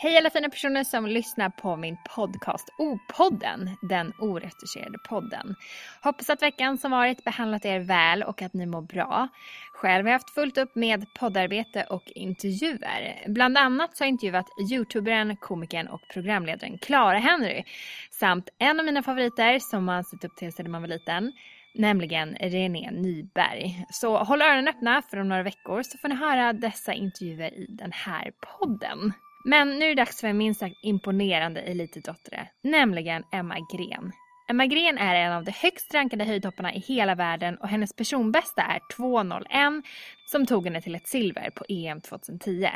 Hej alla fina personer som lyssnar på min podcast O-podden, den oretuscherade podden. Hoppas att veckan som varit behandlat er väl och att ni mår bra. Själv har jag haft fullt upp med poddarbete och intervjuer. Bland annat så har jag intervjuat youtubern, komikern och programledaren Clara Henry samt en av mina favoriter som man sett upp till sedan man var liten nämligen René Nyberg. Så håll öronen öppna för om några veckor så får ni höra dessa intervjuer i den här podden. Men nu är det dags för en minst sagt imponerande elitidrottare, nämligen Emma Gren. Emma Gren är en av de högst rankade höjdhopparna i hela världen och hennes personbästa är 2.01 som tog henne till ett silver på EM 2010.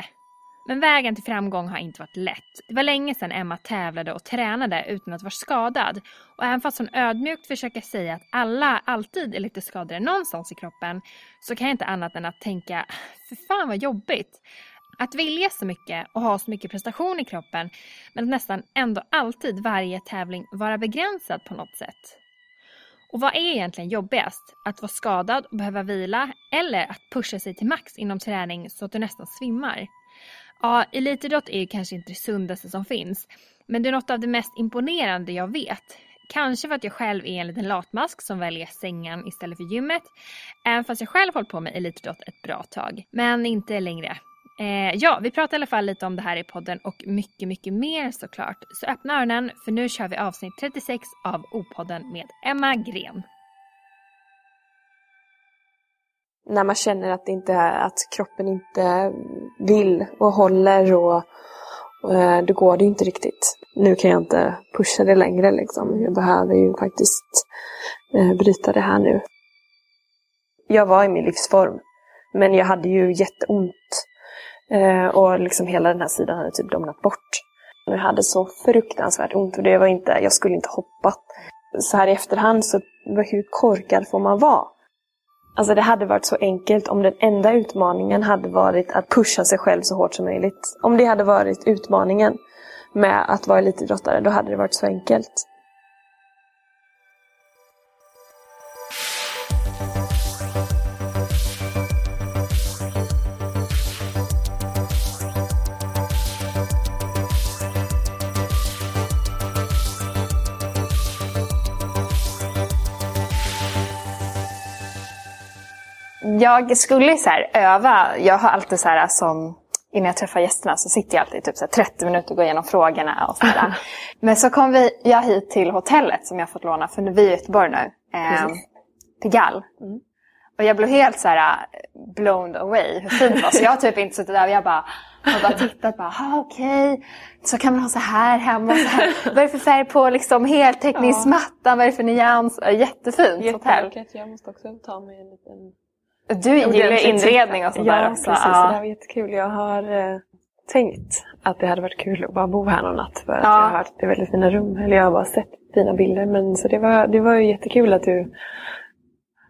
Men vägen till framgång har inte varit lätt. Det var länge sedan Emma tävlade och tränade utan att vara skadad. Och även fast hon ödmjukt försöker säga att alla alltid är lite skadade någonstans i kroppen så kan jag inte annat än att tänka, för fan vad jobbigt. Att vilja så mycket och ha så mycket prestation i kroppen men att nästan ändå alltid varje tävling vara begränsad på något sätt. Och vad är egentligen jobbigast? Att vara skadad och behöva vila eller att pusha sig till max inom träning så att du nästan svimmar? Ja, elitidrott är ju kanske inte det sundaste som finns men det är något av det mest imponerande jag vet. Kanske för att jag själv är en liten latmask som väljer sängen istället för gymmet. Även fast jag själv hållit på med elitidrott ett bra tag. Men inte längre. Eh, ja, vi pratar i alla fall lite om det här i podden och mycket, mycket mer såklart. Så öppna öronen för nu kör vi avsnitt 36 av O-podden med Emma Gren. När man känner att, det inte, att kroppen inte vill och håller och, och då går det inte riktigt. Nu kan jag inte pusha det längre liksom. Jag behöver ju faktiskt eh, bryta det här nu. Jag var i min livsform. Men jag hade ju jätteont Eh, och liksom hela den här sidan hade typ domnat bort. Jag hade så fruktansvärt ont och det var inte, jag skulle inte hoppat. Så här i efterhand så, hur korkad får man vara? Alltså det hade varit så enkelt om den enda utmaningen hade varit att pusha sig själv så hårt som möjligt. Om det hade varit utmaningen med att vara elitidrottare, då hade det varit så enkelt. Jag skulle så här, öva. Jag har alltid så här som innan jag träffar gästerna så sitter jag alltid typ så 30 minuter och går igenom frågorna. Och sådär. Men så kom vi, jag hit till hotellet som jag fått låna, för vi är i Göteborg nu. Eh, Pigalle. Mm. Och jag blev helt så här blown away hur fint det var. Så jag har typ inte suttit där och jag bara har bara tittat bara, ah, okej, okay. så kan man ha så här hemma. Så här. Vad är det för färg på liksom heltäckningsmattan? Ja. Vad är det för nyans? Jättefint hotell. Jag måste också ta mig en liten du gillar inredning och sånt ja, där också? Precis, ja, det var jättekul. Jag har eh, tänkt att det hade varit kul att bara bo här någon natt. För att ja. jag har hört det är väldigt fina rum. Eller jag har bara sett fina bilder. Men så det var, det var ju jättekul att du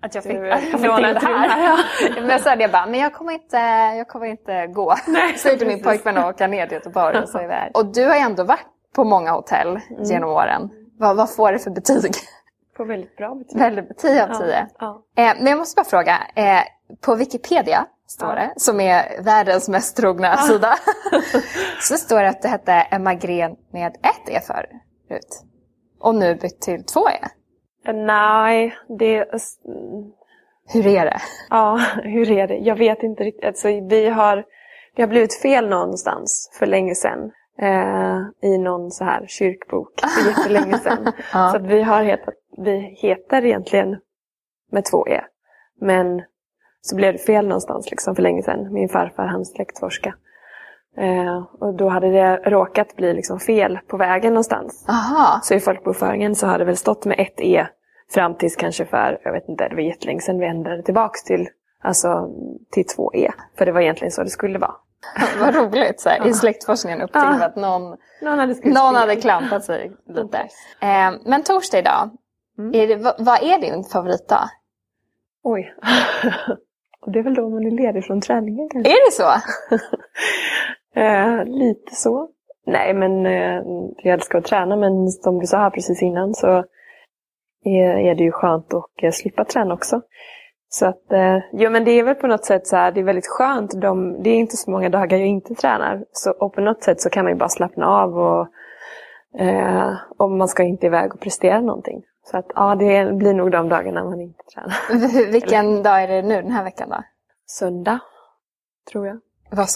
att jag fick, du, att jag fick låna det här. här. men så jag bara, men jag kommer inte, jag kommer inte gå. Säger till min pojkvän att åka ner till Göteborg och så iväg. Och du har ju ändå varit på många hotell mm. genom åren. Vad, vad får det för betyg? På väldigt bra betyg. Väldigt, 10 av 10. Ja, ja. eh, men jag måste bara fråga, eh, på Wikipedia står ja. det, som är världens mest trogna sida, så står det att det hette Emma Gren med ett E förut. Och nu bytt till två E. Nej, det... Hur är det? Ja, hur är det? Jag vet inte riktigt. Alltså, vi har, det har blivit fel någonstans för länge sedan. Eh, I någon så här kyrkbok för jättelänge sedan. Ja. Så vi, har hetat, vi heter egentligen med två E. Men så blev det fel någonstans liksom för länge sedan. Min farfar han släktforska. Eh, och då hade det råkat bli liksom fel på vägen någonstans. Aha. Så i folkbokföringen så har det väl stått med ett E fram tills kanske för, jag vet inte, det var jättelänge sedan vi ändrade tillbaks till, alltså, till två E. För det var egentligen så det skulle vara. Vad roligt. Så här, I släktforskningen upptäckte vi att någon, Någon hade någon hade klampat sig lite. Eh, men torsdag idag. Är det, vad, är din favoritdag? Oj. och det är väl då man är ledig från träningen kanske. Är det så? Eh, lite så. Nej, men eh, jag älskar att träna, men som du sa här precis innan så är, är det ju skönt att eh, slippa träna också. Så att, eh, jo men det är väl på något sätt så här, det är väldigt skönt. De, det är inte så många dagar jag inte tränar. Så, och på något sätt så kan man ju bara slappna av och, eh, och man ska inte iväg och prestera någonting. Så att ja, det blir nog de dagarna man inte tränar. Vilken dag är det nu den här veckan då? Söndag, tror jag.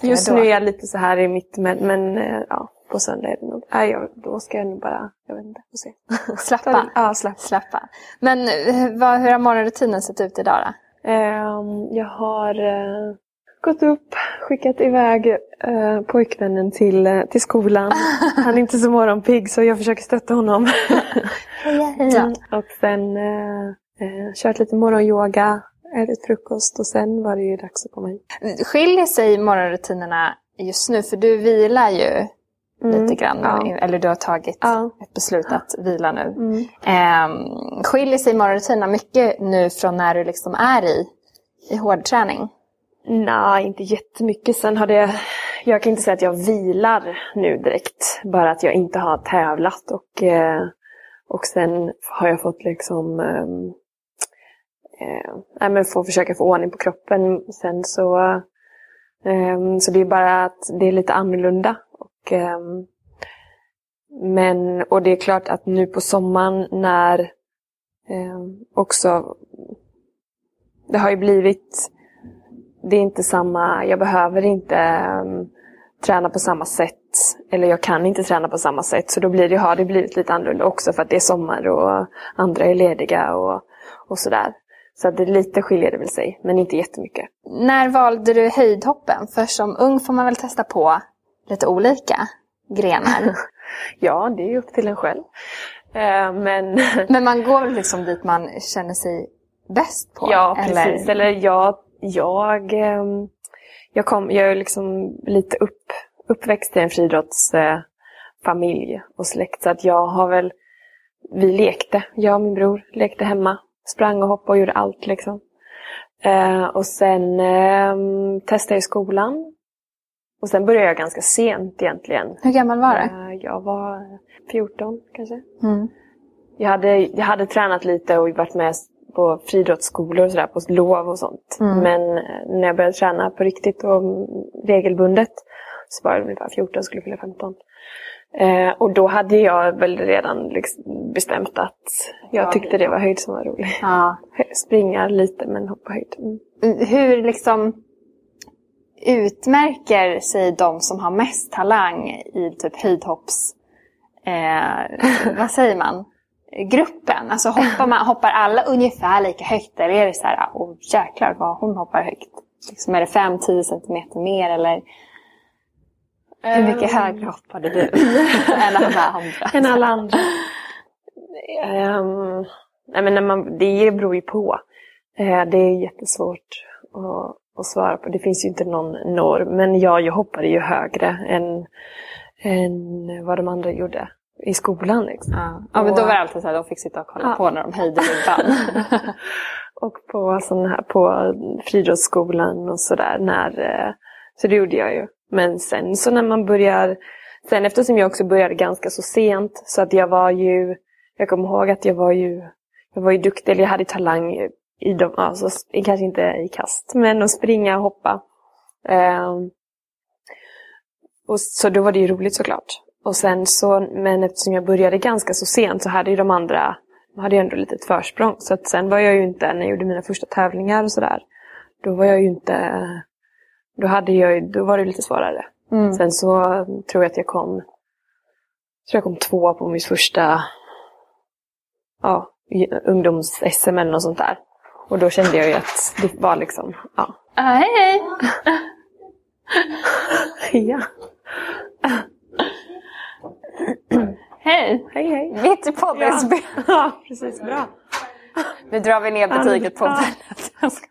Just jag nu är jag lite så här i mitt med, men eh, ja, på söndag är det nog. Nej, jag, då ska jag nog bara, jag vet inte, får se. Slappa? Ja, släppa. Släppa. Men eh, vad, hur har morgonrutinen sett ut idag då? Ehm, jag har eh, gått upp, skickat iväg eh, pojkvännen till, eh, till skolan. Han är inte så morgonpigg så jag försöker stötta honom. Heja. Mm, och sen eh, kört lite morgonyoga, ätit frukost och sen var det ju dags att komma hit. Skiljer sig morgonrutinerna just nu? För du vilar ju Mm, lite grann. ja. Eller du har tagit Ja. ett beslut att vila nu. Mm. Ehm, skiljer sig morgonrutinerna mycket nu från när du liksom är i, i hårdträning? Nej, inte jättemycket. Sen har det... Jag kan inte säga att jag vilar nu direkt. Bara att jag inte har tävlat. Och, eh, och sen har jag fått liksom... nej, men få försöka få ordning på kroppen. Sen så... ehm, så det är bara att det är lite annorlunda. Ehm, men, och det är klart att nu på sommaren när ehm, också... Det har ju blivit det är inte samma, jag behöver inte ehm, träna på samma sätt. Eller jag kan inte träna på samma sätt. Så då blir det, har det blivit lite annorlunda också för att det är sommar och andra är lediga och, och sådär. Så att det lite skiljer det väl sig, men inte jättemycket. När valde du höjdhoppen? För som ung får man väl testa på lite olika grenar. Ja, det är ju upp till en själv. Eh, men Men man går väl liksom dit man känner sig bäst på? Ja, precis. Eller jag, jag, ehm, jag, kom, jag är liksom lite upp, uppväxt i en friidrottsfamilj och släkt. Så att jag har väl, vi lekte, jag och min bror lekte hemma. Sprang och hoppade och gjorde allt liksom. Eh, och sen eh, testade jag i skolan. Och sen började jag ganska sent egentligen. Hur gammal var du? Eh, jag var 14 kanske. Mm. Jag hade, jag hade tränat lite och varit med på friidrottsskolor och sådär, på lov och sånt. Mm. Men eh, när jag började träna på riktigt och regelbundet så var jag ungefär 14 skulle fylla 15. Eh, och då hade jag väl redan liksom bestämt att jag tyckte det var höjd som var roligt. Ja. Springa lite men hoppa höjd. Mm. Hur liksom utmärker sig de som har mest talang i typ höjdhopps... Eh, vad säger man? Gruppen. Alltså hoppar, man, hoppar alla ungefär lika högt? Eller är det så här, åh jäklar vad hon hoppar högt? Liksom, är det 5-10 centimeter mer eller? Hur mycket högre hoppade du än alla andra? än alla andra. Ehm, nej men när man, det beror ju på. Eh, det är jättesvårt att, att svara på. Det finns ju inte någon norm. Men ja, jag hoppade ju högre än, än vad de andra gjorde i skolan. Liksom. Ja. ja, men då var det alltid så här, de fick sitta och kolla Ja. på när de höjde ribban. Och på, sån här, på friidrottsskolan och sådär. när, eh, Så det gjorde jag ju. Men sen så när man börjar... Sen eftersom jag också började ganska så sent så att jag var ju... Jag kommer ihåg att jag var ju... Jag var ju duktig, eller jag hade talang i de, alltså, kanske inte i kast, men att springa och hoppa. Ehm, och så då var det ju roligt såklart. Och sen så, men eftersom jag började ganska så sent så hade ju de andra hade jag ändå lite ett försprång. Så att sen var jag ju inte, när jag gjorde mina första tävlingar och sådär, då var jag ju inte, då, hade jag, då var det lite svårare. Mm. Sen så tror jag att jag kom, tror jag kom två på mitt första ja, ungdoms-SM eller något sånt där. Och då kände jag ju att det var liksom, ja. Ah, hej hej! ja. Hej! Hej hej. Mitt i poddinspel. Ja, precis. Bra. Nu drar vi ner betyget på Ja. hotellet.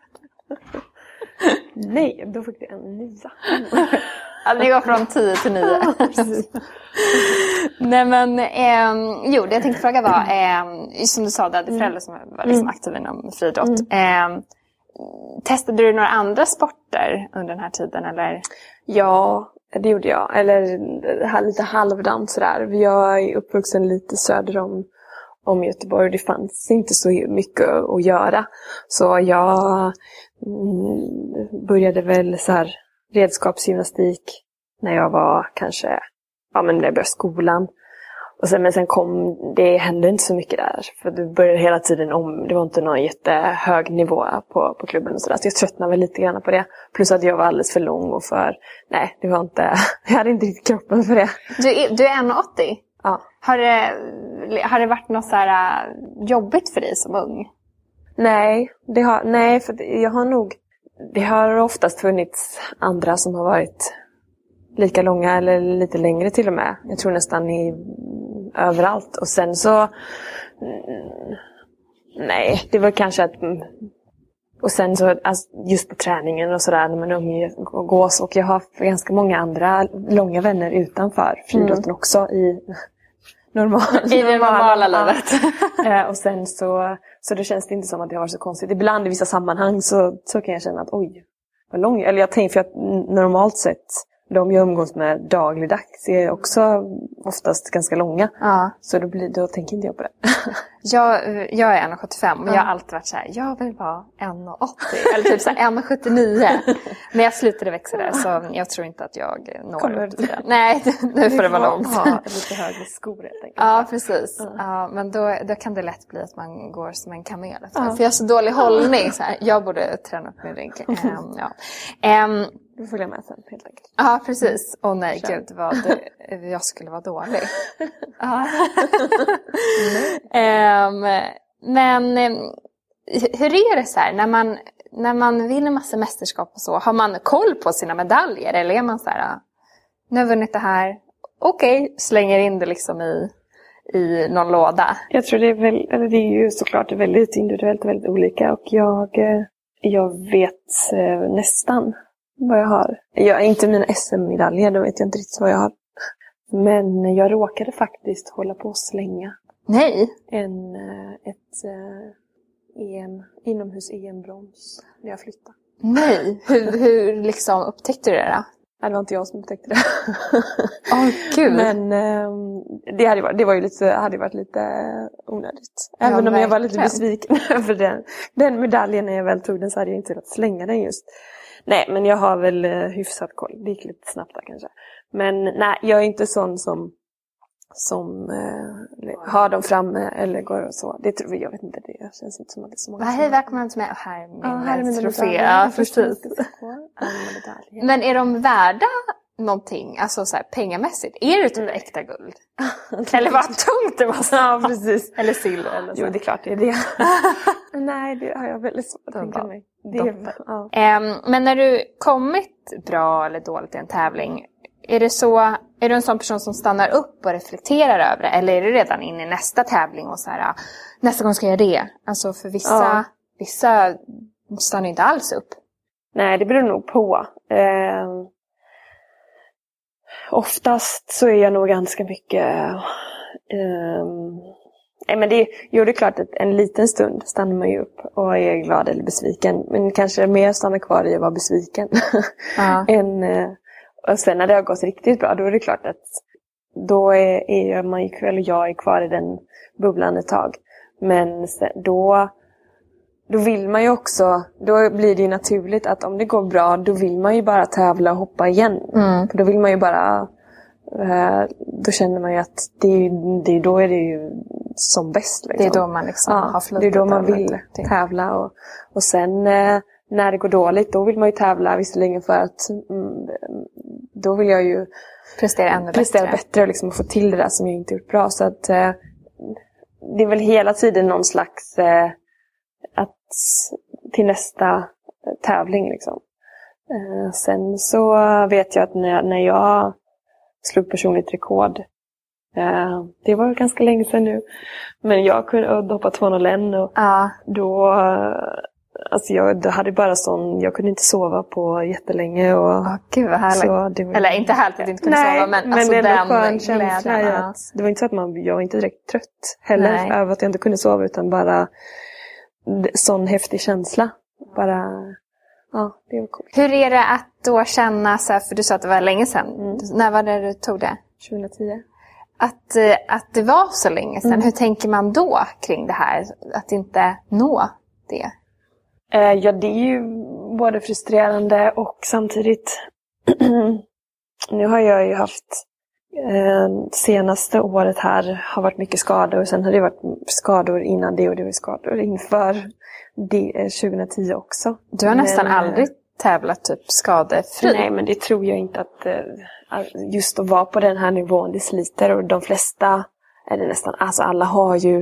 Nej, då fick du en nia. Det går från 10 till 9. Precis. Nej men, ehm, jo det jag tänkte fråga var, ehm, som du sa, du hade föräldrar som var liksom aktiva inom friidrott. Ehm, testade du några andra sporter under den här tiden eller? Ja, det gjorde jag. Eller ha- lite halvdant sådär. Jag är uppvuxen lite söder om, om Göteborg det fanns inte så mycket att göra. Så jag mm, började väl så här redskapsgymnastik när jag var kanske, ja men när jag började skolan. Och sen, men sen kom, det hände inte så mycket där. För det började hela tiden om, det var inte någon jättehög nivå på, på klubben och sådär. Så jag tröttnade väl lite grann på det. Plus att jag var alldeles för lång och för, nej det var inte, jag hade inte riktigt kroppen för det. Du är, du är 1,80. Ja. Har det, har det varit något så här jobbigt för dig som ung? Nej, det har, nej för jag har nog, det har oftast funnits andra som har varit lika långa eller lite längre till och med. Jag tror nästan i, överallt. Och sen så, mm, nej, det var kanske att mm, och sen så alltså, just på träningen och sådär när man umgås och jag har ganska många andra långa vänner utanför friidrotten också i normal, I det normala livet. Eh, och sen så, så det känns det inte som att det har varit så konstigt. Ibland i vissa sammanhang så, så kan jag känna att oj, vad lång Eller jag tänker för att normalt sett, de jag umgås med dagligdags är också oftast ganska långa. Ja. Så då, blir, då tänker inte jag på det. Jag, jag är 1,75 och jag har alltid varit så här, jag vill vara 1,80 eller typ så här 1,79. Men jag slutade växa där så jag tror inte att jag når Kommer upp till det. Nej, nu får det vara långt. Ha lite högre skor helt enkelt. Ja, precis. Ja, men då, då kan det lätt bli att man går som en kamel. det. För jag har så dålig hållning. Så här. Jag borde träna upp min rygg. Ehm, ja. Ehm, Du får jag med sen helt enkelt. ja, precis. Åh nej, Kör. gud vad det, jag skulle vara dålig. Ehm, men ehm, hur är det så här när man, när man vinner massa mästerskap och så? Har man koll på sina medaljer eller är man så här, ah, nu har jag vunnit det här, okej, slänger in det liksom i, i någon låda? Jag tror det är väl, eller det är ju såklart väldigt individuellt och väldigt olika och jag, eh, jag vet eh, nästan vad jag har. Jag, inte mina SM-medaljer, då vet jag inte riktigt vad jag har. Men jag råkade faktiskt hålla på att slänga Nej. en, eh, ett eh, EM, inomhus-EM-brons när jag flyttade. Nej. Hur, hur liksom upptäckte du det då? Nej, det var inte jag som upptäckte det. Åh gud. Men ehm, det, hade varit, det var ju lite, hade varit lite onödigt. Ja, Även om jag var lite besviken över den, den medaljen när jag väl tog den så hade jag inte velat slänga den just. Nej, men jag har väl eh, hyfsat koll. Det gick lite snabbt där kanske. Men nej, jag är inte sån som, som eh, har dem framme eller går och så. Det tror jag vet inte, det känns inte som att det är så många hej, välkommen till mig. Och här är min trofé. Ja, precis. jag. Men är de värda någonting, alltså så här, pengamässigt? Är det typ äkta guld? Eller vad tungt det måste Ja, precis. Eller silver eller så. Jo, det är klart det är det. Nej, det har jag väldigt svårt att tänka mig. Det de är, ja. Ehm, men när du kommit bra eller dåligt i en tävling, är, det så, är du en sån person som stannar upp och reflekterar över det? Eller är du redan inne i nästa tävling och så här, "Ah, nästa gång ska jag göra det? Alltså för vissa, Ja. vissa stannar inte alls upp. Nej, det beror nog på. Eh, oftast så är jag nog ganska mycket... Eh, nej, men det, jo, det är klart att en liten stund stannar man ju upp och är glad eller besviken. Men kanske mer stannar kvar i att vara besviken. Ja. än, eh, och sen när det har gått riktigt bra, då är det klart att då är, är man ju, eller jag är kvar i den bubblan ett tag. Men sen, då, då vill man ju också, då blir det ju naturligt att om det går bra, då vill man ju bara tävla och hoppa igen. Mm. För då vill man ju bara, eh, då känner man ju att det, är det, då är det ju som bäst. Det Liksom. är då man liksom ja, har flytet Det är då man vill tävla. Och, och sen eh, när det går dåligt, då vill man ju tävla visserligen för att mm, då vill jag ju Prestera ännu prestera bättre. bättre och liksom få till det där som jag inte gjort bra. Så att eh, det är väl hela tiden någon slags att till nästa tävling liksom. Eh, sen så vet jag att när, när jag slog personligt rekord eh, det var ganska länge sedan nu. Men jag kunde hoppa 201 och Ja, då, eh, alltså jag då hade bara sån, jag kunde inte sova på jättelänge. Och, Åh, gud vad härligt. var, Eller inte härligt att du inte kunde Nej, sova, men, men alltså det är ändå skön känsla. att, det var inte så att man, jag var inte direkt trött heller Nej. över att jag inte kunde sova utan bara sån häftig känsla. Bara, ja, det var coolt. Hur är det att då känna, så här, för du sa att det var länge sedan. Mm. När var det du tog det? 2010. Att, eh, att det var så länge sedan. Mm. Hur tänker man då kring det här? Att inte nå det? Eh, ja, det är ju både frustrerande och samtidigt... nu har jag ju haft... Eh, senaste året här har varit mycket skador. Sen har det varit skador innan det och det var skador inför det, eh, 2010 också. Du har nästan Men, eh, aldrig tävlat typ skadefri. Nej, men det tror jag inte att... eh, Just att vara på den här nivån, det sliter. Och de flesta, eller nästan, alltså alla har ju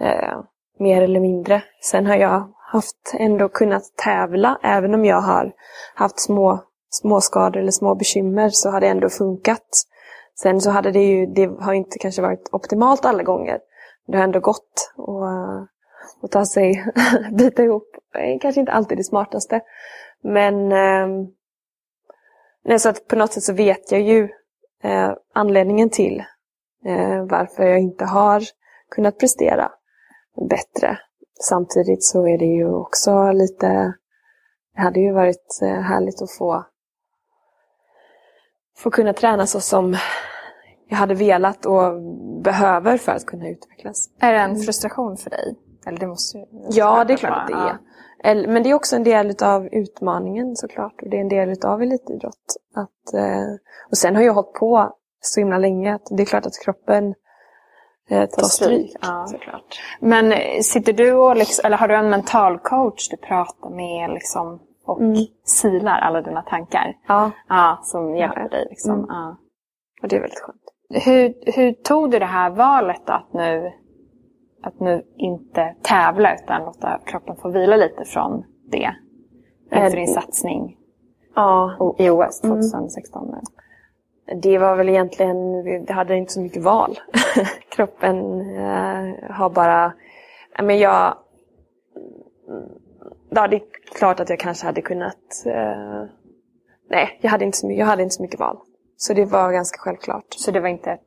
eh, mer eller mindre. Sen har jag haft ändå kunnat tävla, även om jag har haft små, små skador eller små bekymmer så har det ändå funkat. Sen så hade det ju, det har inte kanske varit optimalt alla gånger. Det har ändå gått och, eh, och ta sig, bita ihop. Kanske inte alltid det smartaste. Men ehm, nej, så att på något sätt så vet jag ju eh, anledningen till eh, varför jag inte har kunnat prestera bättre. Samtidigt så är det ju också lite, det hade ju varit eh, härligt att få, få kunna träna så som jag hade velat och behöver för att kunna utvecklas. Är det en frustration för dig? Eller det måste ju... Ja, det är klart att det är. Eller- Men det är också en del av utmaningen såklart. Och det är en del av elitidrott. Att, eh, och sen har jag hållit på så himla länge att det är klart att kroppen eh, tar stryk, ja. Såklart. Men eh, sitter du och liksom, eller har du en mental coach du pratar med liksom, och Mm. silar alla dina tankar? Ja, Ja, som hjälper dig liksom. Mm. Ja. och det är väldigt skönt. Hur, hur tog du det här valet att nu, att nu inte tävla utan låta kroppen få vila lite från det? Eh, din satsning Ja, i OS 2016 nu. det var väl egentligen, det hade inte så mycket val. Kroppen eh, har bara, ja, men jag, ja det är klart att jag kanske hade kunnat, eh, nej jag hade, inte så mycket, jag hade inte så mycket val. Så det var ganska självklart. Så det var inte ett,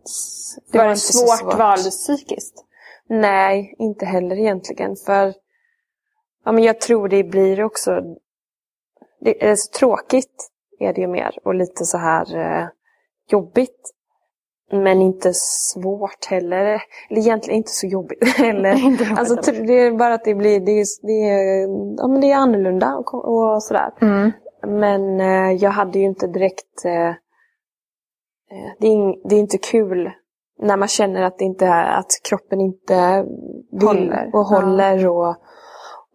Det var var så svårt, svårt. val psykiskt? Nej, inte heller egentligen. För ja, men jag tror det blir också... Det är så tråkigt är det ju mer och lite så här eh, jobbigt. Men inte svårt heller. Eller egentligen inte så jobbigt heller. Alltså, det är bara att det blir, det är, det är, ja, men det är annorlunda och, och sådär. Mm. Men eh, jag hade ju inte direkt... Eh, eh, det, är det är inte kul när man känner att, det inte att kroppen inte vill Håller. och håller. Och,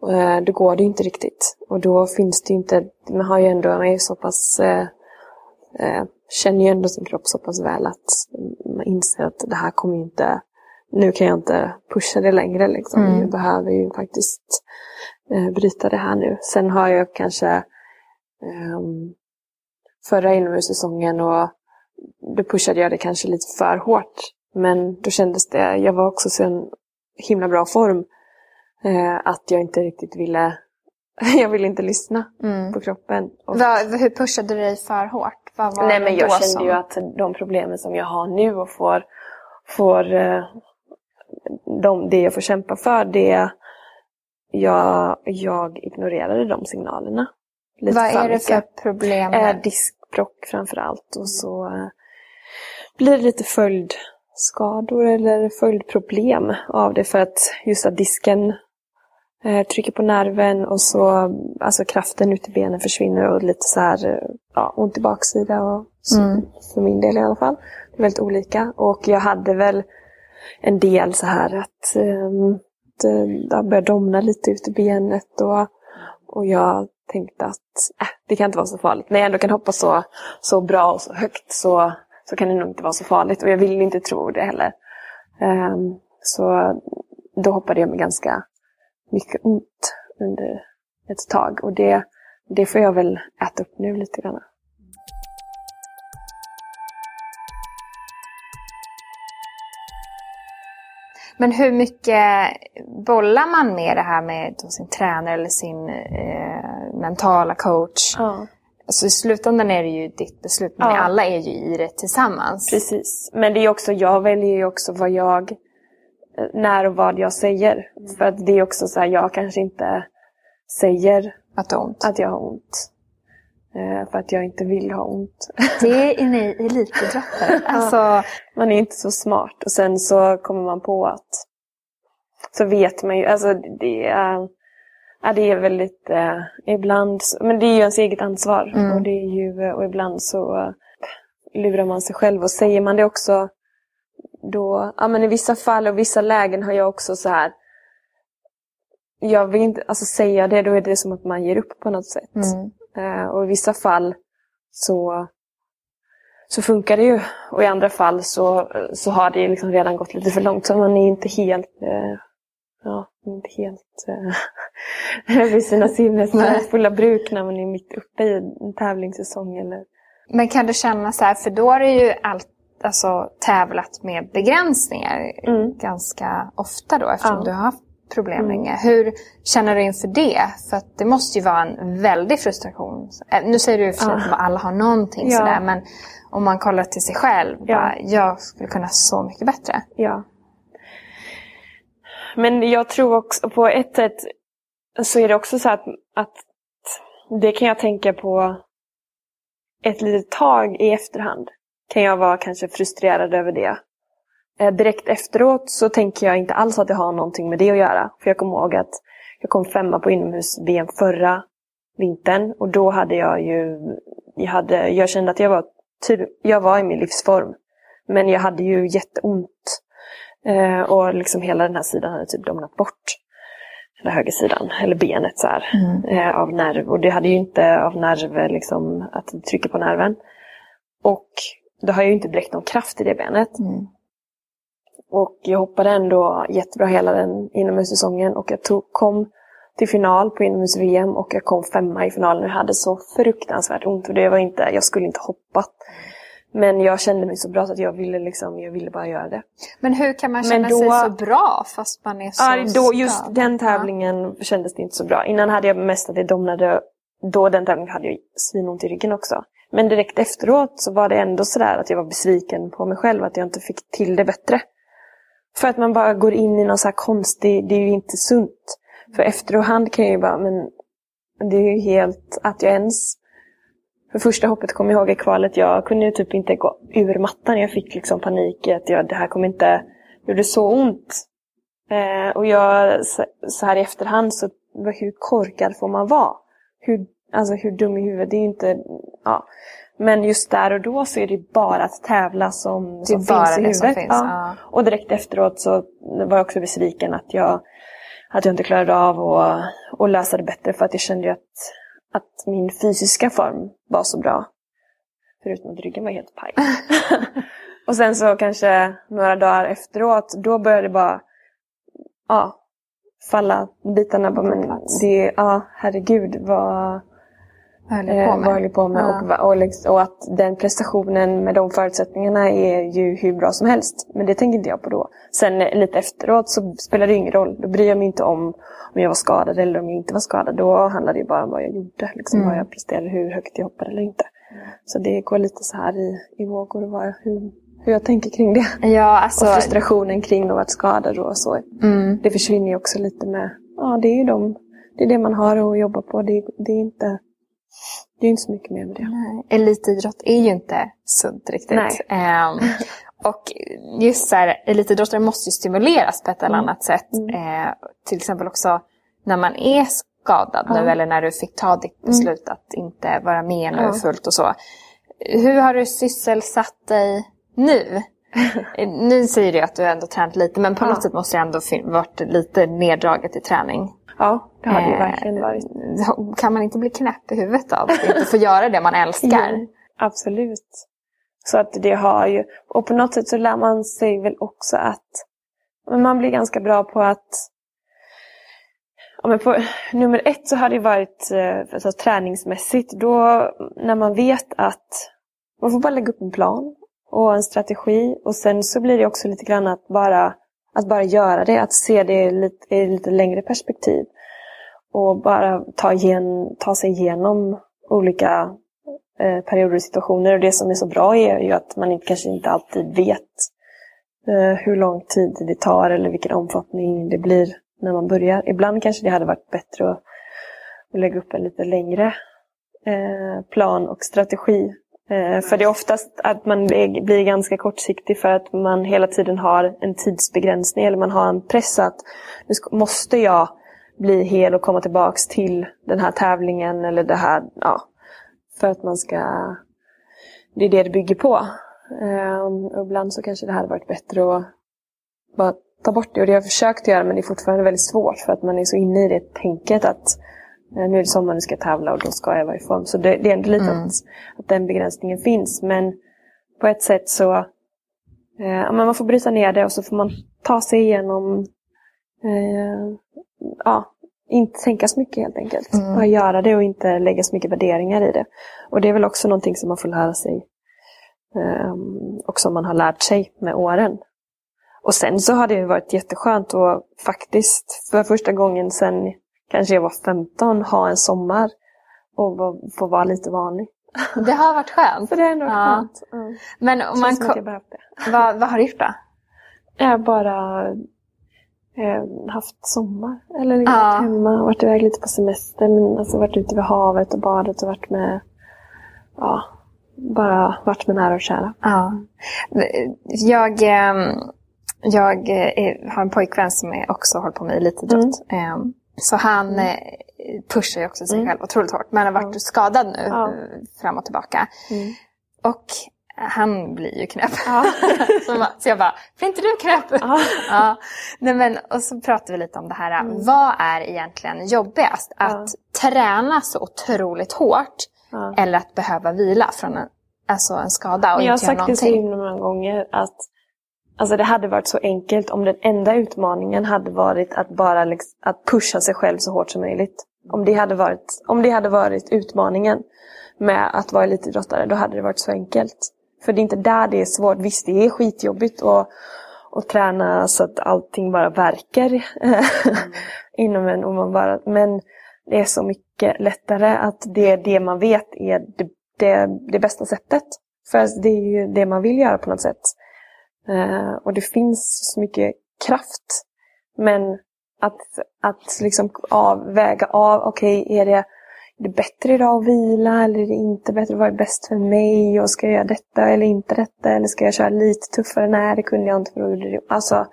och, eh, då går det inte riktigt. Och då finns det ju inte... Man har ju ändå, man är så pass... Eh, eh, känner ju ändå sin kropp så pass väl att man inser att det här kommer ju inte... Nu kan jag inte pusha det längre liksom. Mm. Jag behöver ju faktiskt eh, bryta det här nu. Sen har jag kanske ehm, förra inomhussäsongen och då pushade jag det kanske lite för hårt. Men då kändes det, jag var också så en himla bra form eh, att jag inte riktigt ville, jag ville inte lyssna Mm. på kroppen. Och, Vad- hur pushade du dig för hårt? Vad var nej men jag kände som- ju att de problemen som jag har nu och får, får eh, de, det jag får kämpa för, det jag, jag ignorerade de signalerna. Vad är det för problem? Eh, diskbrock framför allt och så eh, blir det lite följdskador eller följdproblem av det för att just att disken eh, trycker på nerven och så alltså kraften ut i benen försvinner och lite så här eh, ja, ont i baksida och så, Mm. för min del i alla fall. Det är väldigt olika och jag hade väl en del så här att um, det, det börjat domna lite ut i benet och, och jag tänkte att äh, det kan inte vara så farligt. När jag ändå kan hoppa så, så bra och så högt så, så kan det nog inte vara så farligt och jag ville inte tro det heller. Um, så då hoppade jag med ganska mycket ont under ett tag och det, det får jag väl äta upp nu lite grann. Men hur mycket bollar man med det här med sin tränare eller sin eh, mentala coach? Ja. Alltså i slutändan är det ju ditt beslut, men Ja. alla är ju i det tillsammans. Precis. Men det är också, jag väljer ju också vad jag, eh, när och vad jag säger. För att det är också så här, jag kanske inte säger Att ont. att jag har ont. Eh, för att jag inte vill ha ont. Det är ni elitidrottare. Alltså, man är inte så smart. Och sen så kommer man på att så vet man ju, alltså det är, ja, det är väldigt, eh, ibland, men det är ju ens eget ansvar. Mm. Och, det är ju, och ibland så eh, lurar man sig själv och säger man det också då, ja men i vissa fall och vissa lägen har jag också så här jag vill inte, alltså säga det, då är det som att man ger upp på något sätt. mm. Eh, och i vissa fall så, så funkar det ju. Och i andra fall så, så har det liksom redan gått lite för långt. Så man är inte helt, eh, ja, inte helt eh, vid sina sinnens Nej. fulla bruk när man är mitt uppe i en tävlingssäsong. Eller, Men kan du känna så här, för då har du ju allt, alltså, tävlat med begränsningar Mm. ganska ofta då eftersom Ja. du har haft problem Mm. länge. Hur känner du inför det? För det måste ju vara en väldig frustration. Eh, Nu säger du för Ja. att alla har någonting Ja. sådär men om man kollar till sig själv, Ja. bara, jag skulle kunna så mycket bättre. ja. Men jag tror också på ett sätt så är det också så att, att det kan jag tänka på ett litet tag i efterhand. Kan jag vara kanske frustrerad över det. Eh, direkt efteråt så tänker jag inte alls att det har någonting med det att göra. För jag kommer ihåg att jag kom femma på inomhus-VM förra vintern och då hade jag ju, jag, hade, jag kände att jag var, typ, jag var i min livsform. Men jag hade ju jätteont. Eh, och liksom hela den här sidan hade typ domnat bort. Eller högersidan, eller benet så här. Eh, av nerv. Och det hade ju inte av nerv, liksom att det trycker på nerven. Och då har jag ju inte direkt någon kraft i det benet. Mm. Och jag hoppade ändå jättebra hela den inomhussäsongen och jag tog, kom till final på inomhus-VM och jag kom femma i finalen och jag hade så fruktansvärt ont. Och det var inte, jag skulle inte hoppat. Men jag kände mig så bra så att jag ville, liksom, jag ville bara göra det. Men hur kan man känna då- sig så bra fast man är så Ja, då, just skadad? den tävlingen kändes det inte så bra. Innan hade jag mest att det domnade. Då den tävlingen hade jag svinont i ryggen också. Men direkt efteråt så var det ändå sådär att jag var besviken på mig själv att jag inte fick till det bättre. För att man bara går in i någon så här konstig, det är ju inte sunt. För efterhand kan jag ju bara, men det är ju helt att jag ens... För första hoppet kommer jag ihåg i kvalet, jag kunde ju typ inte gå ur mattan. Jag fick liksom panik i att jag, det här kommer inte... Det gjorde så ont. Eh, och jag, så, så här i efterhand, så hur korkad får man vara? Hur, alltså hur dum i huvudet, det är ju inte... Ja. Men just där och då så är det bara att tävla som, som finns i det huvudet. finns. Ja. Och direkt efteråt så var jag också besviken att jag, att jag inte klarade av att, att lösa det bättre för att jag kände att, att min fysiska form var så bra. Förutom att ryggen var helt paj. och sen så kanske några dagar efteråt, då började det bara ja, falla bitarna. Bara, men det, ja, herregud vad, eh, på vad håller på med. Ja. Och, och, liksom, och att den prestationen med de förutsättningarna är ju hur bra som helst. Men det tänker inte jag på då. Sen eh, lite efteråt så spelar det ingen roll. Då bryr jag mig inte om om jag var skadad eller om jag inte var skadad. Då handlar det ju bara om vad jag gjorde. Liksom, Mm. Vad jag presterade, hur högt jag hoppade eller inte. Så det går lite så här i, i vågor vad, hur, hur jag tänker kring det. Ja, alltså... Och frustrationen kring att vara skadad och så. Mm. Det försvinner ju också lite med, ja det är ju de, det är det man har att jobba på. Det, det är inte, det är inte så mycket mer med det. Nej, elitidrott är ju inte sunt riktigt. Nej. Ehm, och just så här, elitidrottare måste ju stimuleras på ett eller Mm. annat sätt. Eh, till exempel också när man är skadad Ja. nu eller när du fick ta ditt beslut att inte vara med nu Ja. fullt och så. Hur har du sysselsatt dig nu? nu säger du att du ändå tränat lite men på Ja. något sätt måste det ändå varit lite neddraget i träning. Ja, det har det ju Eh, verkligen varit. Kan man inte bli knäpp i huvudet av att inte få göra det man älskar? Jo, absolut. Så att det har ju, och på något sätt så lär man sig väl också att man blir ganska bra på att Ja, men på, nummer ett så har det varit eh, alltså, träningsmässigt. Då när man vet att man får bara lägga upp en plan och en strategi. Och sen så blir det också lite grann att bara, att bara göra det. Att se det i lite, i lite längre perspektiv. Och bara ta, igen, ta sig igenom olika eh, perioder och situationer. Och det som är så bra är ju att man inte, kanske inte alltid vet eh, hur lång tid det tar eller vilken omfattning det blir när man börjar. Ibland kanske det hade varit bättre att, att lägga upp en lite längre eh, plan och strategi. Eh, för det är oftast att man blir ganska kortsiktig för att man hela tiden har en tidsbegränsning eller man har en press att nu måste jag bli hel och komma tillbaks till den här tävlingen eller det här, ja, för att man ska... Det är det det bygger på. Ehm, och ibland så kanske det hade varit bättre att bara ta bort det. Och det har jag försökt göra men det är fortfarande väldigt svårt för att man är så inne i det tänket att nu är det sommar, nu ska jag tävla och då ska jag vara i form. Så det, det är ändå lite Mm. att, att den begränsningen finns. Men på ett sätt så eh, man får bryta ner det och så får man ta sig igenom eh, ja, inte tänka så mycket helt enkelt. Mm. Bara göra det och inte lägga så mycket värderingar i det. Och det är väl också någonting som man får lära sig. Um, och som man har lärt sig med åren. Och sen så har det varit jätteskönt att faktiskt för första gången sen kanske jag var 15 ha en sommar och få vara lite vanlig. Det har varit skönt. Så det är ändå Ja. skönt. Mm. Men om man Känns som att ko- jag behövt det. vad, vad har du gjort då? Jag har bara eh, haft sommar. Eller Ja. hemma. Varit iväg lite på semester. Men alltså varit ute vid havet och badat och varit med... Ja, bara varit med nära och kära. Ja. Jag, ehm, jag eh, har en pojkvän som också håller på med elitidrott. Ehm, Så han eh, pushar ju också sig Mm. själv otroligt hårt. Men har varit skadad nu Ja. eh, fram och tillbaka. Mm. Och han blir ju knäpp. Ja. så, jag bara, blir inte du knäpp? Ja. Ja. Nej, men, och så pratade vi lite om det här. Vad är egentligen jobbigast? Att träna så otroligt hårt Ja. eller att behöva vila från en, alltså en skada och Men jag har inte göra sagt det så någonting? himla många gånger att alltså det hade varit så enkelt om den enda utmaningen hade varit att bara liksom, att pusha sig själv så hårt som möjligt. Om det hade varit, om det hade varit utmaningen med att vara elitidrottare, då hade det varit så enkelt. För det är inte där det är svårt. Visst, det är skitjobbigt att, att träna så att allting bara verkar inom en. Och man bara, men det är så mycket lättare att det det man vet är det, det, det bästa sättet. För det är ju det man vill göra på något sätt. Eh, och det finns så mycket kraft. Men att, att liksom avväga av, okej, är, det, är det bättre idag att vila eller är det inte bättre? Vad är bäst för mig? Och ska jag göra detta eller inte detta? Eller ska jag köra lite tuffare? Nej, det kunde jag inte. för då gjorde det- Alltså,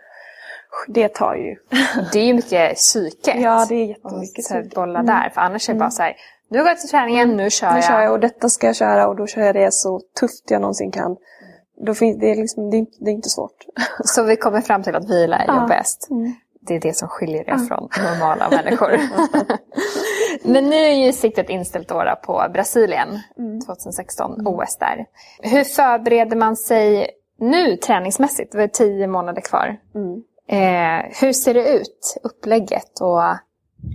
det tar ju. Det är ju mycket psyket. Ja, det är jättemycket. så här psyke. bolla Mm. där. För annars är det bara så här, nu går jag till träningen, nu kör Nu jag. kör jag och detta ska jag köra och då kör jag det så tufft jag någonsin kan. Då finns, det, är liksom, det, är, inte- det är inte svårt. Så vi kommer fram till att vila är Ja. jobbigast. Mm. Det är det som skiljer er från normala människor. Men nu är ju siktet inställt då på Brasilien Mm. 2016, OS där. Hur förbereder man sig nu träningsmässigt? Det var tio månader kvar. Mm. Eh, hur ser det ut, upplägget och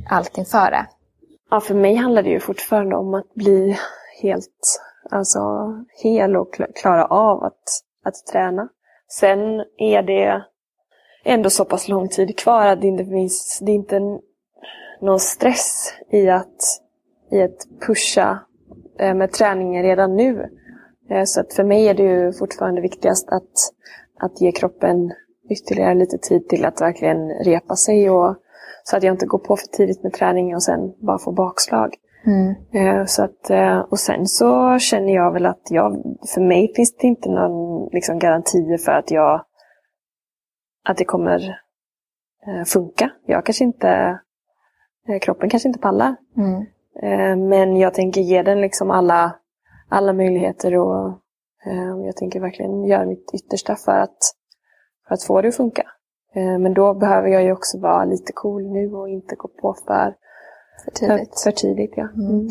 allt inför det? Ja, för mig handlar det ju fortfarande om att bli helt alltså, hel och klara av att, att träna. Sen är det ändå så pass lång tid kvar att det inte finns, det är inte någon stress i att, i att pusha eh, med träningen redan nu. Eh, så att för mig är det ju fortfarande viktigast att, att ge kroppen ytterligare lite tid till att verkligen repa sig och så att jag inte går på för tidigt med träningen och sen bara får bakslag. Eh, Så att, eh, och sen så känner jag väl att jag, för mig finns det inte någon liksom, garanti för att jag att det kommer eh, funka. Jag kanske inte, kroppen kanske inte pallar. Mm. Men jag tänker ge den liksom alla, alla möjligheter och jag tänker verkligen göra mitt yttersta för att, för att få det att funka. Men då behöver jag ju också vara lite cool nu och inte gå på för, För tidigt. för, för tidigt. Ja. Mm.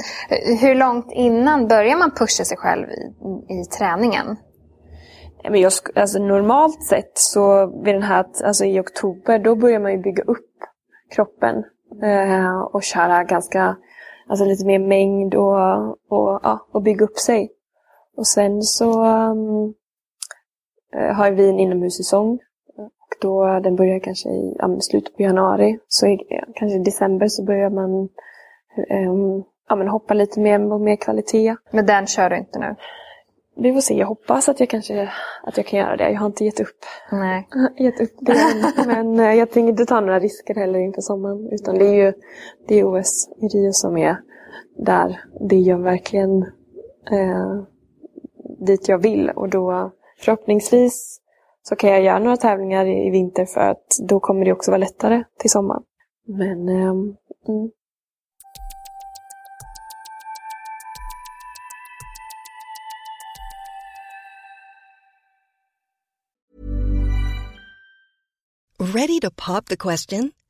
Hur långt innan börjar man pusha sig själv i, i träningen? Men jag, alltså normalt sett så vid den här, alltså i oktober, då börjar man ju bygga upp kroppen. Eh, och köra ganska, alltså lite mer mängd och, och, ja, och bygga upp sig. Och sen så um, har vi en inomhussäsong. Då, den börjar kanske i ja, slutet på januari. Så i, kanske i december så börjar man ehm, ja, men hoppa lite mer och mer kvalitet. Men den kör du inte nu? Vi får se, jag hoppas att jag kanske att jag kan göra det. Jag har inte gett upp, Nej. gett upp det än. Men eh, jag tänker inte ta några risker heller inför sommaren. Utan det är ju det är OS i Rio som är där. Det jag verkligen eh, dit jag vill. Och då förhoppningsvis så kan jag göra några tävlingar i, vinter för att då kommer det också vara lättare till sommaren. Men um, mm. Ready to pop the question?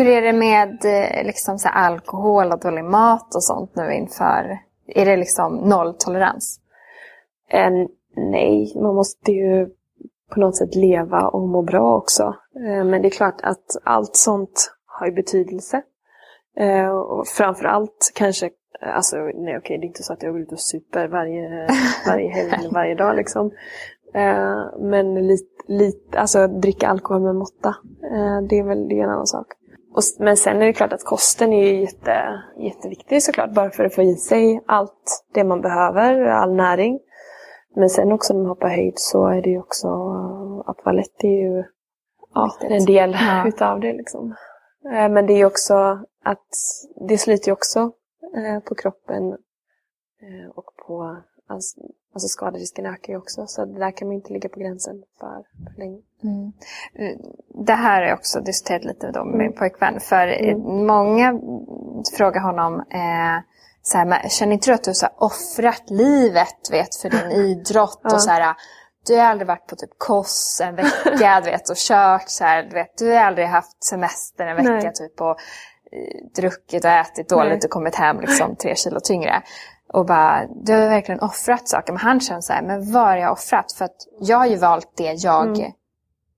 Hur är det med eh, liksom, så alkohol och dålig mat och sånt nu inför? Är det liksom nolltolerans? Eh, nej, man måste ju på något sätt leva och må bra också. Eh, men det är klart att allt sånt har ju betydelse. Och framförallt kanske, alltså nej okej det är inte så att jag går ut och super varje, varje helg eller varje dag liksom. Men lite, lite, alltså dricka alkohol med måtta, det är väl det är en annan sak. Och, men sen är det klart att kosten är jätte, jätteviktig såklart, bara för att få i sig allt det man behöver, all näring. Men sen också när man hoppar höjd så är det ju också att vara lätt är ju ja, en del Ja. utav det. Liksom. Eh, Men det är ju också att det sliter ju också eh, på kroppen eh, och på alltså, alltså skaderisken ökar ju också. Så det där kan man inte ligga på gränsen för, för länge. Eh, Det här har jag också diskuterat lite då med min Mm. pojkvän. För eh, många frågar honom, eh, så här, "Men känner inte du att du har offrat livet vet, för din idrott? Ja. Och så här, du har aldrig varit på typ koss en vecka du vet, och kört. Så här, du, vet, du har aldrig haft semester en vecka Nej. typ, och eh, druckit och ätit dåligt Nej. och kommit hem liksom, tre kilo tyngre. Och bara, du har verkligen offrat saker. Men han känner så här, men vad har jag offrat? För att jag har ju valt det jag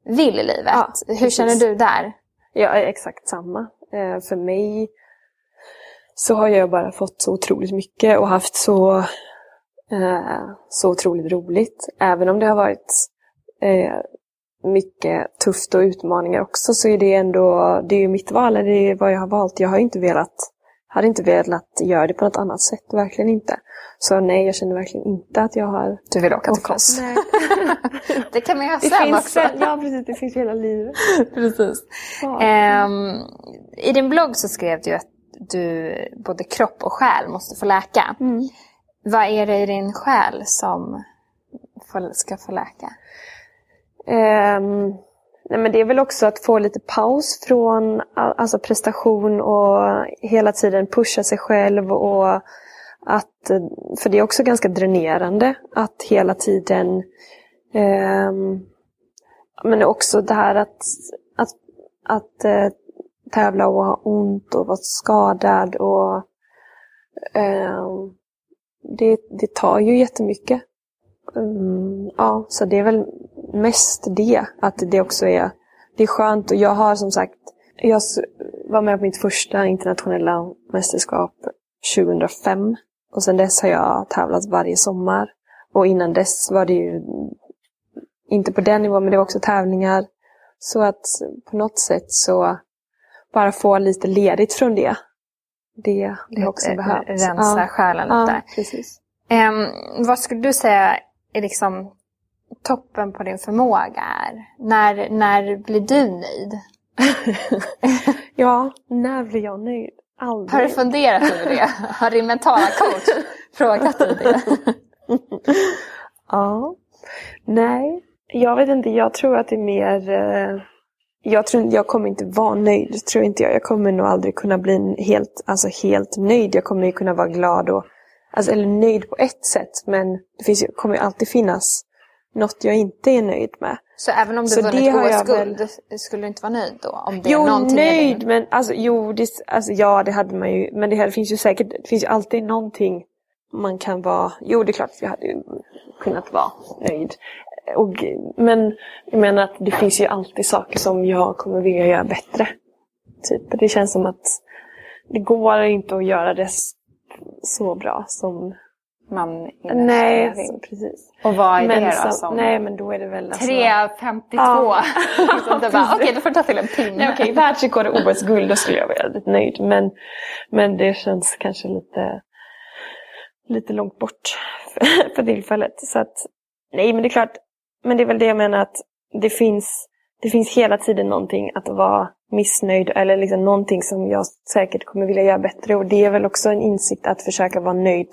vill i livet. Mm. Ja, Hur precis. känner du där? Jag är exakt samma. Eh, för mig så har jag bara fått så otroligt mycket och haft så, eh, så otroligt roligt. Även om det har varit eh, mycket tufft och utmaningar också så är det ändå, det är ju mitt val, det är vad jag har valt. Jag har inte velat hade inte velat göra det på något annat sätt, verkligen inte. Så nej, jag känner verkligen inte att jag har... Du vill åka till. Kos? Det kan man göra Det sen finns också. sen, ja, precis. Det finns hela livet. Precis. Ja. Ehm, I din blogg så skrev du att du, både kropp och själ måste få läka. Mm. Vad är det i din själ som ska få läka? Ehm, nej men det är väl också att få lite paus från alltså prestation och hela tiden pusha sig själv. och att, För det är också ganska dränerande att hela tiden Eh, men också det här att, att, att eh, tävla och ha ont och vara skadad. och eh, det, det tar ju jättemycket. Mm, ja, så det är väl mest det. Att det också är, det är skönt. Och jag har som sagt, jag var med på mitt första internationella mästerskap 2005. Och sedan dess har jag tävlat varje sommar. Och innan dess var det ju inte på den nivån, men det var också tävlingar. Så att på något sätt så bara få lite ledigt från det. Det, det har också Lite behövts. Rensa Ja. själen Ja, lite. precis. Ehm, vad skulle du säga är liksom toppen på din förmåga är? När, när blir du nöjd? Ja, när blir jag nöjd? Aldrig. Har du funderat över det? Har din mentala coach frågat dig det? Ja. Nej, jag vet inte. Jag tror att det är mer... eh, Jag, tror, jag kommer inte vara nöjd, tror inte jag. Jag kommer nog aldrig kunna bli helt, alltså helt nöjd. Jag kommer ju kunna vara glad och... Alltså, eller nöjd på ett sätt, men det finns kommer ju alltid finnas något jag inte är nöjd med. Så även om du Så vunnit OS-guld, skulle du inte vara nöjd då? Om det är Jo, någonting i nöjd, din- men alltså, jo, det, alltså, ja, det hade man ju. Men det, här, det finns ju säkert, det finns ju alltid någonting man kan vara. Jo, det är klart att jag hade kunnat vara nöjd. Och, men jag menar att det finns ju alltid saker som jag kommer vilja göra bättre. Typ, det känns som att det går inte att göra det så bra som... man Nej, inne vill. så, precis. Och vad är Men det då? Som... Nej, men då är det väl alltså... 3.52. Ja. liksom okej, då får du ta till en pinne. Okej, världsrekord och OS-guld, då skulle jag vara väldigt nöjd. Men, men det känns kanske lite, lite långt bort för, för tillfället. Så att, nej, men det är klart. Men det är väl det jag menar att det finns, det finns hela tiden någonting att vara missnöjd eller liksom någonting som jag säkert kommer vilja göra bättre. Och det är väl också en insikt att försöka vara nöjd.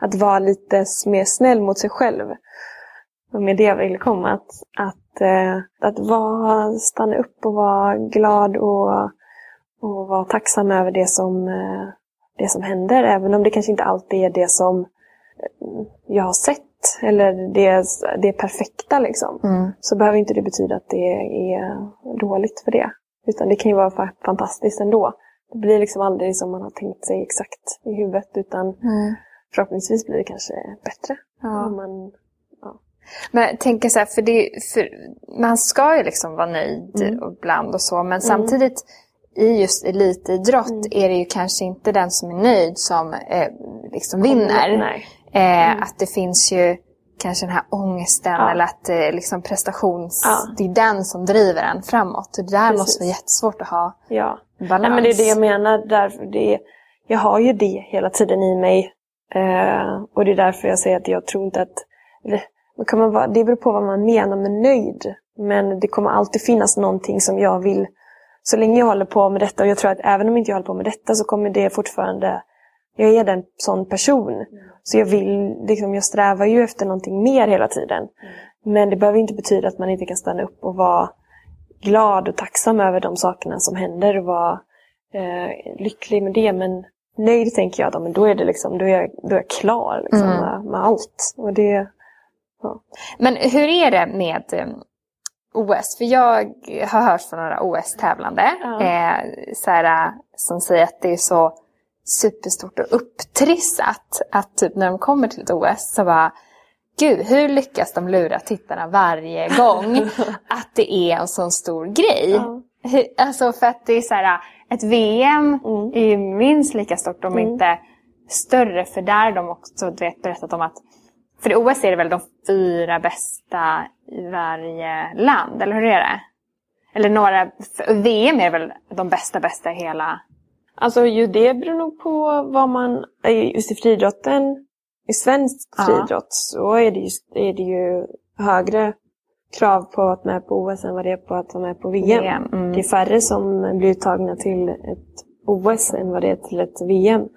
Att vara lite mer snäll mot sig själv. Och med det jag ville komma. Att, att, eh, att vara, stanna upp och vara glad och, och vara tacksam över det som, eh, det som händer. Även om det kanske inte alltid är det som eh, jag har sett. Eller det, det perfekta liksom. Mm. Så behöver inte det betyda att det är dåligt för det. Utan det kan ju vara fa- fantastiskt ändå. Det blir liksom aldrig som man har tänkt sig exakt i huvudet. Utan Mm. Förhoppningsvis blir det kanske bättre. Ja. Om man, Men jag tänker så här, för, det, för man ska ju liksom vara nöjd Mm. ibland och så. Men samtidigt i just elitidrott Mm. är det ju kanske inte den som är nöjd som eh, liksom vinner. Eh, Att det finns ju kanske den här ångesten Ja. eller att eh, liksom prestations... Ja. Det är den som driver en framåt. Och det där Precis. måste vara jättesvårt att ha Ja. balans. Nej, men det är det jag menar. Därför det, jag har ju det hela tiden i mig. Eh, och det är därför jag säger att jag tror inte att... Eller, kan man vara, det beror på vad man menar med nöjd. Men det kommer alltid finnas någonting som jag vill... Så länge jag håller på med detta, och jag tror att även om inte jag håller på med detta så kommer det fortfarande... Jag är den sån person. Så jag vill, liksom, jag strävar ju efter någonting mer hela tiden. Men det behöver inte betyda att man inte kan stanna upp och vara glad och tacksam över de sakerna som händer och vara eh, lycklig med det. Men nöjd tänker jag, då, men då är, det liksom, då är, jag, då är jag klar liksom, Mm. med, med allt. Och det, Men hur är det med eh, OS? För jag har hört från några OS-tävlande Ja. eh, så här, eh, som säger att det är så superstort och upptrissat. Att typ när de kommer till ett OS så bara Gud, hur lyckas de lura tittarna varje gång att det är en sån stor grej? Ja. Alltså för att det är så här, ett VM Mm. är ju minst lika stort om Mm. inte större. För där har de också du vet, berättat om att för i OS är det väl de fyra bästa i varje land, eller hur är det? Eller några, VM är väl de bästa bästa i hela Alltså ju det beror nog på vad man... eh, Just i friidrotten, i svensk Ja. friidrott, så är det, just, är det ju högre krav på att vara med på OS än vad det är på att vara med på VM. VM, mm. Det är färre som blir uttagna till ett OS än vad det är till ett VM.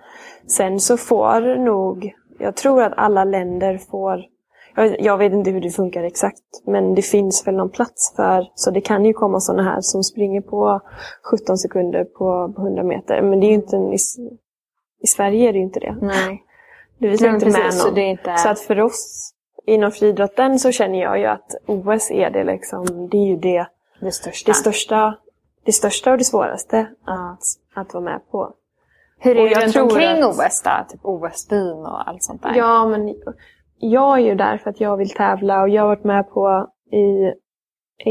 Sen så får nog, jag tror att alla länder får, jag, jag vet inte hur det funkar exakt, men det finns väl någon plats för, så det kan ju komma sådana här som springer på 17 sekunder på, på 100 meter. Men det är ju inte, en, i, i Sverige är det ju inte det. Nej. Det visar Nej, inte precis, med så någon. är inte- Så att för oss inom friidrotten så känner jag ju att OS är det liksom, det är ju det, Det största. det största, det största och det svåraste att, att vara med på. Hur är det runt omkring att- OS då? Typ OS-byn och allt sånt där? Ja, men jag är ju där för att jag vill tävla och jag har varit med på i,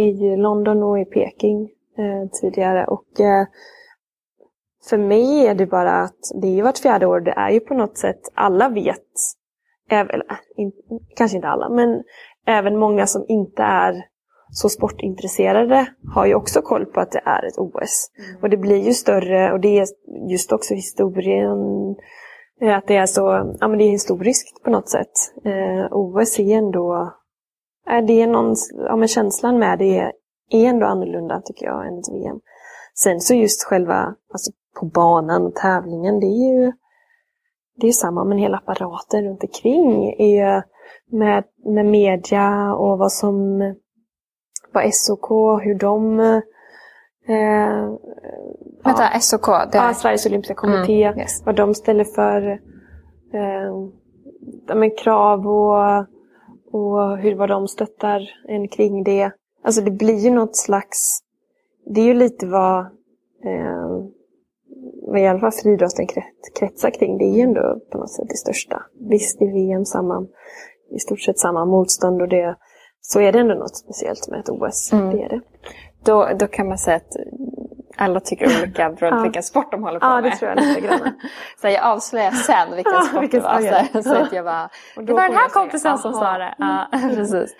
i London och i Peking eh, tidigare. Och eh, för mig är det bara att det är ju vart fjärde år. Det är ju på något sätt, alla vet, även, in, kanske inte alla, men även många som inte är så sportintresserade har ju också koll på att det är ett OS. Och det blir ju större och det är just också historien Eh, Att det är så, ja men det är historiskt på något sätt. Eh, OS är ändå, är det är någon, ja men känslan med det är, är ändå annorlunda tycker jag än ett VM. Sen så just själva, alltså på banan och tävlingen, det är ju, det är samma men hela apparaten runt omkring är ju med, med media och vad som, vad SOK, hur de eh, Vänta, SOK? Det Ja, Sveriges Olympiska Kommitté. Mm, yes. Vad de ställer för eh, ja, men krav och, och hur vad de stöttar en kring det. Alltså det blir ju något slags... Det är ju lite vad, eh, vad i alla fall friidrotten krets- kretsar kring. Det är ju ändå på något sätt det största. Visst, i VM samma, i stort sett samma motstånd och det så är det ändå något speciellt med ett OS. Mm. Det är det. Då, då kan man säga att alla tycker olika beroende på Ja. vilken sport de håller på Ja, med. det tror jag lite grann. så jag avslöjar sen vilken Ja, sport vilken det var. det Så, så att jag bara, Och det då var den här kompisen som sa det. Ja, precis.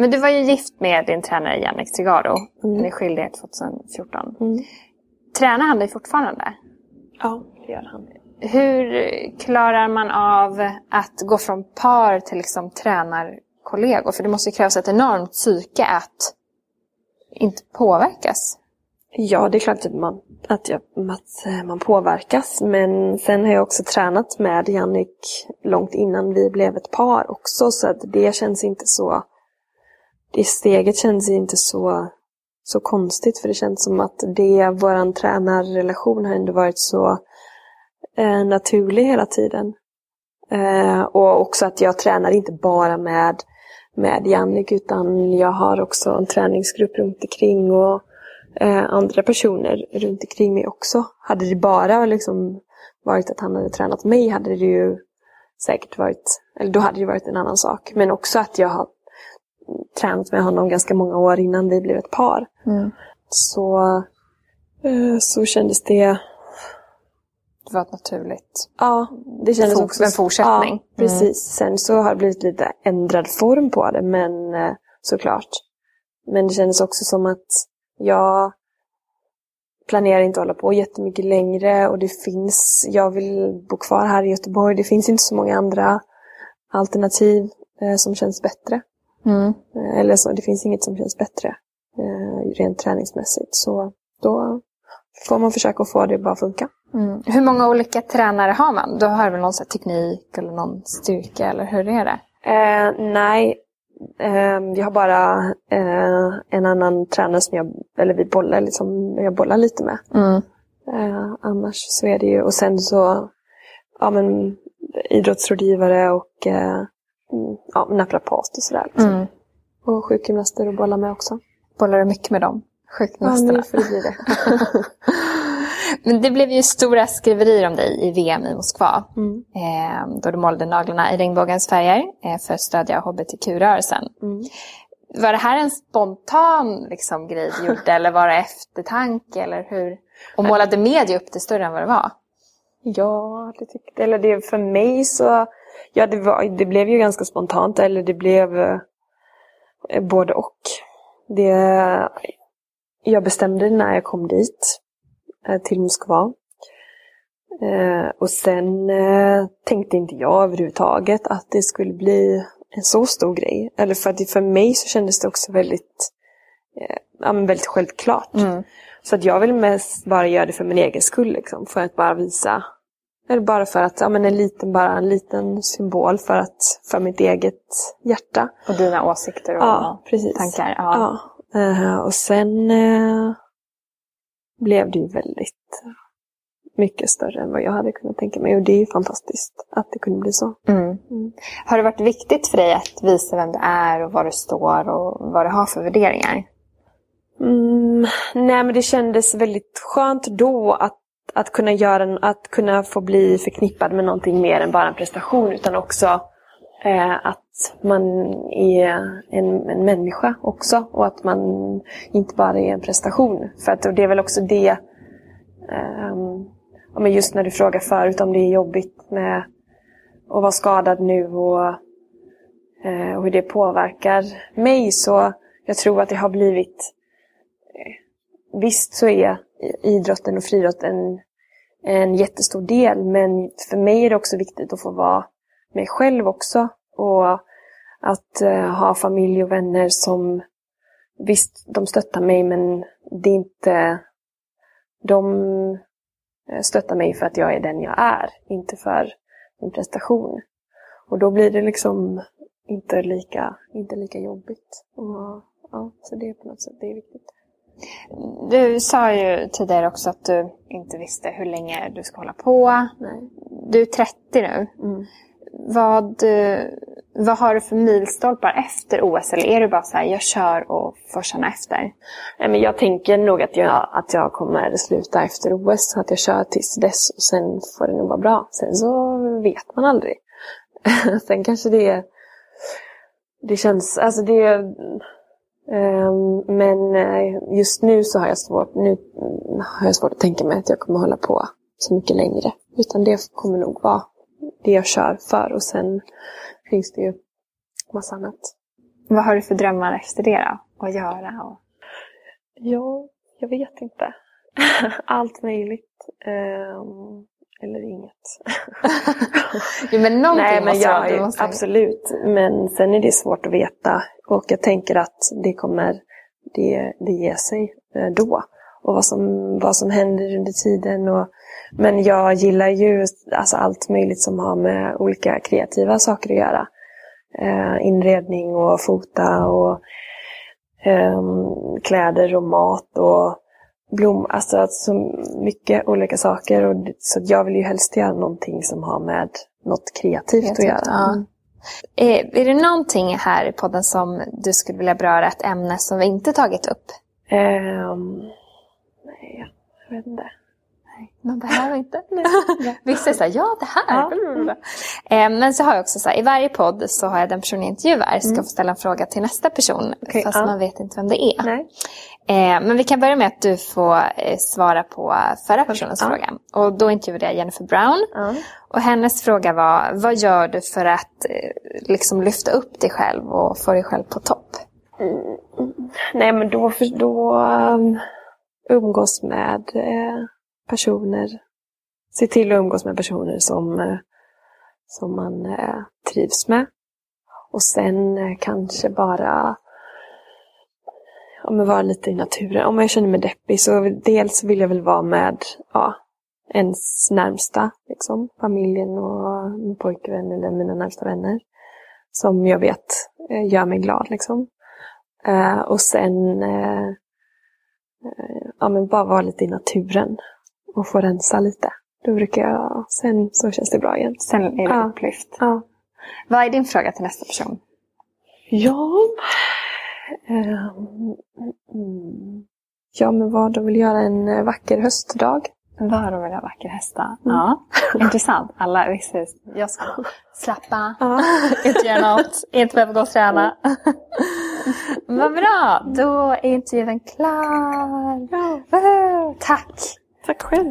Men du var ju gift med din tränare Jannik Trigaro. Mm. Ni skilde er 2014. Mm. Tränar han dig fortfarande? Ja, det gör han. Hur klarar man av att gå från par till liksom tränarkollegor? För det måste ju krävas ett enormt psyke att inte påverkas. Ja, det är klart att man, att, jag, att eh, man påverkas. Men sen har jag också tränat med Jannik långt innan vi blev ett par också. Så att det känns inte så... Det steget känns inte så, så konstigt. För det känns som att det, vår tränarrelation har ändå varit så eh, naturlig hela tiden. Eh, och också att jag tränar inte bara med, med Jannik utan jag har också en träningsgrupp runt omkring och eh, andra personer runt omkring mig också. Hade det bara liksom varit att han hade tränat mig hade det ju säkert varit, eller då hade det varit en annan sak. Men också att jag har tränat med honom ganska många år innan vi blev ett par. Så, eh, så kändes det Det var naturligt. Ja, det kändes Fort- också... en fortsättning. Ja, precis. Sen så har det blivit lite ändrad form på det, men eh, såklart. Men det kändes också som att jag planerar inte att hålla på jättemycket längre och det finns, jag vill bo kvar här i Göteborg. Det finns inte så många andra alternativ eh, som känns bättre. Mm. Eller så, det finns inget som känns bättre eh, rent träningsmässigt. Så då får man försöka få det att bara funka. Mm. Hur många olika tränare har man? Då har du väl någon teknik eller någon styrka eller hur är det? Eh, nej, eh, jag har bara eh, en annan tränare som jag, eller vi bollar, liksom, jag bollar lite med. Mm. Eh, annars så är det ju, och sen så, ja men idrottsrådgivare och eh, ja, naprapat och sådär. Liksom. Mm. Och sjukgymnaster och bolla med också. Bollar du mycket med dem? Ja, Sjukgymnasterna? nu får det bli det. Men det blev ju stora skriverier om dig i VM i Moskva. Mm. Eh, då du målade naglarna i regnbågens färger eh, för att stödja hbtq-rörelsen. Mm. Var det här en spontan liksom, grej du gjorde eller var det eftertanke? Eller hur? Och målade media upp det större än vad det var? Ja, det tyckte Eller det för mig så... Ja, det, var, det blev ju ganska spontant. Eller det blev eh, både och. det, jag bestämde när jag kom dit, eh, till Moskva. Eh, och sen tänkte inte jag överhuvudtaget att det skulle bli en så stor grej. Eller för att för mig så kändes det också väldigt, ja, men väldigt självklart. Mm. Så att jag vill mest bara göra det för min egen skull. Liksom, för att bara visa. Eller bara för att, ja men en liten, bara en liten symbol för att, för mitt eget hjärta. Och dina åsikter och Ja, tankar. Ja. Ja. Eh, och sen eh, blev det ju väldigt mycket större än vad jag hade kunnat tänka mig. Och det är ju fantastiskt att det kunde bli så. Mm. Mm. Har det varit viktigt för dig att visa vem du är och var du står och vad du har för värderingar? Mm, nej men det kändes väldigt skönt då att, att kunna göra att kunna få bli förknippad med någonting mer än bara en prestation utan också eh, att man är en, en människa också och att man inte bara är en prestation. För att det är väl också det, eh, men just när du frågar förut om det är jobbigt med att vara skadad nu och, eh, och hur det påverkar mig så jag tror att det har blivit eh, Visst så är idrotten och friidrotten en, en jättestor del men för mig är det också viktigt att få vara mig själv också. Och att uh, ha familj och vänner som visst, de stöttar mig men det är inte... De eh, stöttar mig för att jag är den jag är, inte för min prestation. Och då blir det liksom inte lika, inte lika jobbigt. Och, ja, så det är på något sätt det är viktigt. Du sa ju tidigare också att du inte visste hur länge du ska hålla på. Nej. Du är 30 nu. Mm. Vad, eh, vad har du för milstolpar efter OS? Eller är du bara så här, jag kör och får känna efter? Nej, men jag tänker nog att jag, att jag kommer sluta efter OS. Att jag kör tills dess och sen får det nog vara bra. Sen så vet man aldrig. sen kanske det Det känns, alltså det Men eh, just nu så har jag svårt, nu har jag svårt att tänka mig att jag kommer hålla på så mycket längre. Utan det kommer nog vara det jag kör för och sen finns det ju massa annat. Vad har du för drömmar efter det då? Att göra? Och... Ja, jag vet inte. Allt möjligt. Eller inget. jo, men någonting Nej, men måste jag, du måste... Absolut. Men sen är det svårt att veta. Och jag tänker att det kommer det, det ger sig eh, då. Och vad som, vad som händer under tiden. Och, men jag gillar ju alltså allt möjligt som har med olika kreativa saker att göra. Eh, inredning och fota och eh, kläder och mat och blom, alltså så mycket olika saker. Och, så jag vill ju helst göra någonting som har med något kreativt, Kreativt, att göra. ja. Mm. Är, är det någonting här i podden som du skulle vilja beröra, ett ämne som vi inte tagit upp? Ehm, nej, jag vet inte. Man behöver inte. Vissa är såhär, ja det här. Ja. Eh, Men så har jag också så här, i varje podd så har jag den personen jag intervjuar ska få ställa en fråga till nästa person. Okej, fast ja. man vet inte vem det är. Nej. Eh, Men vi kan börja med att du får eh, svara på förra personens Ja. fråga. Och då intervjuade jag Jennifer Brown. Ja. Och hennes fråga var, vad gör du för att eh, liksom lyfta upp dig själv och få dig själv på topp? Nej, men då, då um, umgås med eh, personer. Se till att umgås med personer som, eh, som man eh, trivs med. Och sen kanske bara ja, men vara lite i naturen. Om jag känner mig deppig så dels vill jag väl vara med ja, ens närmsta. Liksom, familjen och min pojkvän eller mina närmsta vänner. Som jag vet eh, gör mig glad. Liksom. Eh, och sen eh, eh, ja, men bara vara lite i naturen och få rensa lite. Då brukar jag, sen så känns det bra igen. Sen är det Ja. upplyft. Ja, Vad är din fråga till nästa person? ja. Mm. ja men vad de vill göra en eh, vacker höstdag. Vad de vill ha vacker hästar. Ja, intressant. Alla visste Jag ska slappa, Ja. inte göra något, inte behöva gå och träna. Vad bra, då är intervjun klar. Ja. Tack! Tack själv.